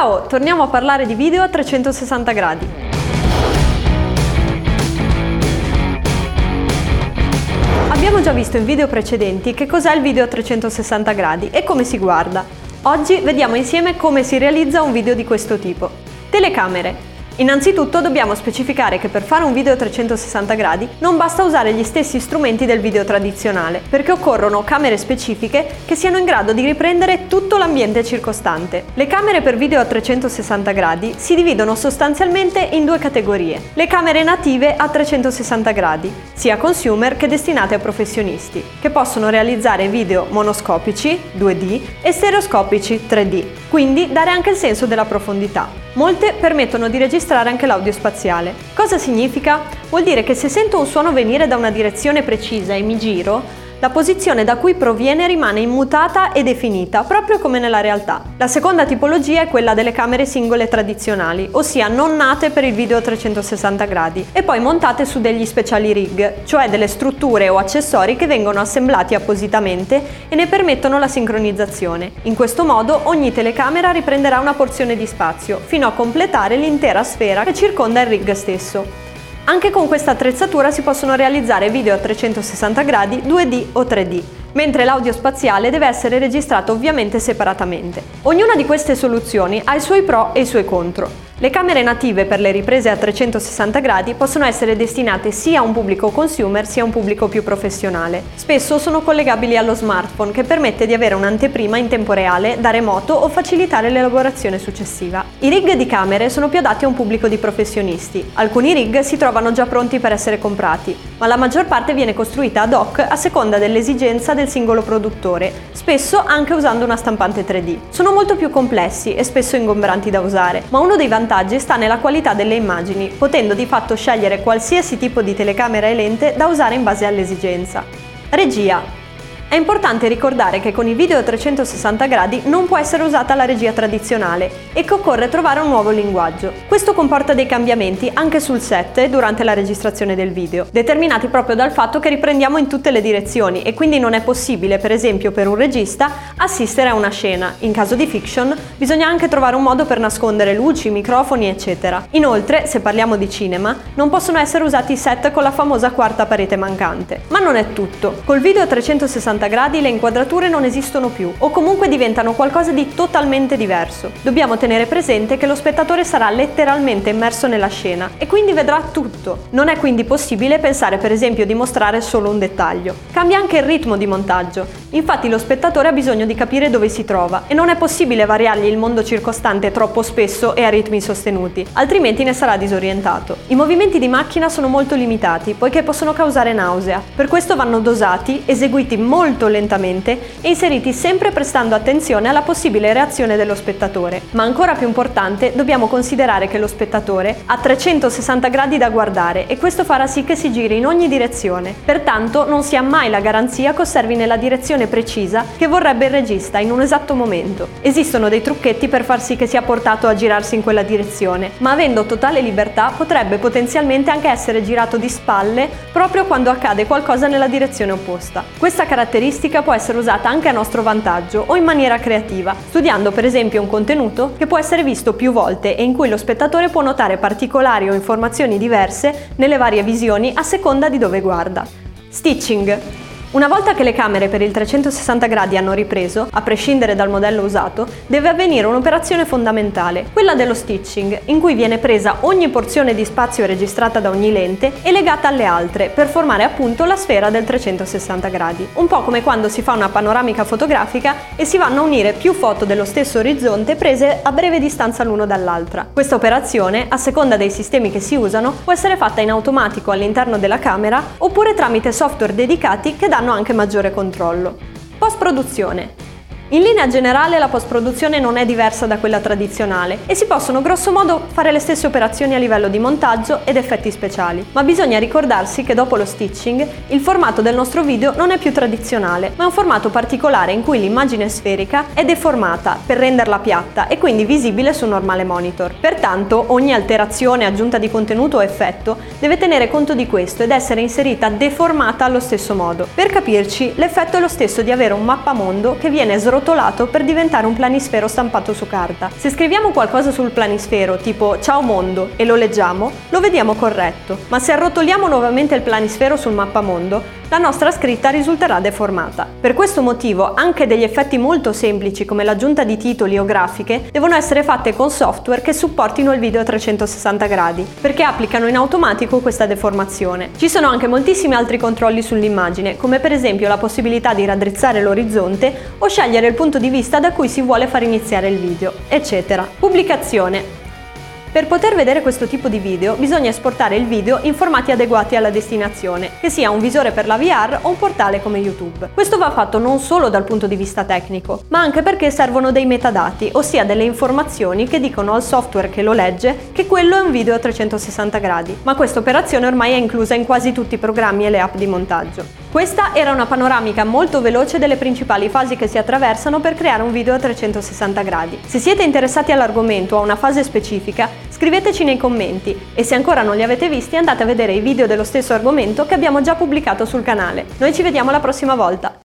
Ciao, torniamo a parlare di video a 360 gradi. Abbiamo già visto in video precedenti che cos'è il video a 360 gradi e come si guarda. Oggi vediamo insieme come si realizza un video di questo tipo. Telecamere. Innanzitutto dobbiamo specificare che per fare un video a 360 gradi non basta usare gli stessi strumenti del video tradizionale, perché occorrono camere specifiche che siano in grado di riprendere tutto l'ambiente circostante. Le camere per video a 360 gradi si dividono sostanzialmente in due categorie. Le camere native a 360 gradi, sia consumer che destinate a professionisti, che possono realizzare video monoscopici 2D e stereoscopici 3D, quindi dare anche il senso della profondità. Molte permettono di registrare anche l'audio spaziale. Cosa significa? Vuol dire che se sento un suono venire da una direzione precisa e mi giro, la posizione da cui proviene rimane immutata e definita, proprio come nella realtà. La seconda tipologia è quella delle camere singole tradizionali, ossia non nate per il video a 360 gradi e poi montate su degli speciali rig, cioè delle strutture o accessori che vengono assemblati appositamente e ne permettono la sincronizzazione. In questo modo ogni telecamera riprenderà una porzione di spazio, fino a completare l'intera sfera che circonda il rig stesso. Anche con questa attrezzatura si possono realizzare video a 360 gradi 2D o 3D, mentre l'audio spaziale deve essere registrato ovviamente separatamente. Ognuna di queste soluzioni ha i suoi pro e i suoi contro. Le camere native per le riprese a 360 gradi possono essere destinate sia a un pubblico consumer sia a un pubblico più professionale. Spesso sono collegabili allo smartphone che permette di avere un'anteprima in tempo reale da remoto o facilitare l'elaborazione successiva. I rig di camere sono più adatti a un pubblico di professionisti. Alcuni rig si trovano già pronti per essere comprati, ma la maggior parte viene costruita ad hoc a seconda dell'esigenza del singolo produttore, spesso anche usando una stampante 3D. Sono molto più complessi e spesso ingombranti da usare, ma uno dei vantaggi vantaggi sta nella qualità delle immagini, potendo di fatto scegliere qualsiasi tipo di telecamera e lente da usare in base all'esigenza. Regia è importante ricordare che con i video a 360 gradi non può essere usata la regia tradizionale e che occorre trovare un nuovo linguaggio. Questo comporta dei cambiamenti anche sul set durante la registrazione del video, determinati proprio dal fatto che riprendiamo in tutte le direzioni e quindi non è possibile, per esempio per un regista, assistere a una scena. In caso di fiction bisogna anche trovare un modo per nascondere luci, microfoni, eccetera. Inoltre, se parliamo di cinema, non possono essere usati set con la famosa quarta parete mancante. Ma non è tutto. Col video a 360 360 gradi le inquadrature non esistono più o comunque diventano qualcosa di totalmente diverso. Dobbiamo tenere presente che lo spettatore sarà letteralmente immerso nella scena e quindi vedrà tutto. Non è quindi possibile pensare per esempio di mostrare solo un dettaglio. Cambia anche il ritmo di montaggio. Infatti lo spettatore ha bisogno di capire dove si trova e non è possibile variargli il mondo circostante troppo spesso e a ritmi sostenuti, altrimenti ne sarà disorientato. I movimenti di macchina sono molto limitati poiché possono causare nausea. Per questo vanno dosati, eseguiti molto lentamente e inseriti sempre prestando attenzione alla possibile reazione dello spettatore. Ma ancora più importante, dobbiamo considerare che lo spettatore ha 360 gradi da guardare e questo farà sì che si giri in ogni direzione. Pertanto non si ha mai la garanzia che osservi nella direzione precisa che vorrebbe il regista in un esatto momento. Esistono dei trucchetti per far sì che sia portato a girarsi in quella direzione, ma avendo totale libertà potrebbe potenzialmente anche essere girato di spalle proprio quando accade qualcosa nella direzione opposta. Questa caratteristica può essere usata anche a nostro vantaggio o in maniera creativa, studiando per esempio un contenuto che può essere visto più volte e in cui lo spettatore può notare particolari o informazioni diverse nelle varie visioni a seconda di dove guarda. Stitching una volta che le camere per il 360 gradi hanno ripreso, a prescindere dal modello usato, deve avvenire un'operazione fondamentale, quella dello stitching, in cui viene presa ogni porzione di spazio registrata da ogni lente e legata alle altre per formare appunto la sfera del 360 gradi. Un po' come quando si fa una panoramica fotografica e si vanno a unire più foto dello stesso orizzonte prese a breve distanza l'uno dall'altra. Questa operazione, a seconda dei sistemi che si usano, può essere fatta in automatico all'interno della camera oppure tramite software dedicati che danno danno anche maggiore controllo. Post produzione. In linea generale la post-produzione non è diversa da quella tradizionale e si possono grossomodo fare le stesse operazioni a livello di montaggio ed effetti speciali, ma bisogna ricordarsi che dopo lo stitching il formato del nostro video non è più tradizionale, ma è un formato particolare in cui l'immagine sferica è deformata per renderla piatta e quindi visibile su un normale monitor. Pertanto ogni alterazione, aggiunta di contenuto o effetto deve tenere conto di questo ed essere inserita deformata allo stesso modo. Per capirci, l'effetto è lo stesso di avere un mappamondo che viene srotato arrotolato per diventare un planisfero stampato su carta. Se scriviamo qualcosa sul planisfero, tipo ciao mondo, e lo leggiamo, lo vediamo corretto, ma se arrotoliamo nuovamente il planisfero sul mappamondo, la nostra scritta risulterà deformata. Per questo motivo anche degli effetti molto semplici come l'aggiunta di titoli o grafiche devono essere fatte con software che supportino il video a 360 gradi, perché applicano in automatico questa deformazione. Ci sono anche moltissimi altri controlli sull'immagine, come per esempio la possibilità di raddrizzare l'orizzonte o scegliere il punto di vista da cui si vuole far iniziare il video, eccetera. Pubblicazione. Per poter vedere questo tipo di video bisogna esportare il video in formati adeguati alla destinazione, che sia un visore per la VR o un portale come YouTube. Questo va fatto non solo dal punto di vista tecnico, ma anche perché servono dei metadati, ossia delle informazioni che dicono al software che lo legge che quello è un video a 360 gradi. Ma questa operazione ormai è inclusa in quasi tutti i programmi e le app di montaggio. Questa era una panoramica molto veloce delle principali fasi che si attraversano per creare un video a 360 gradi. Se siete interessati all'argomento o a una fase specifica, scriveteci nei commenti e se ancora non li avete visti andate a vedere i video dello stesso argomento che abbiamo già pubblicato sul canale. Noi ci vediamo la prossima volta.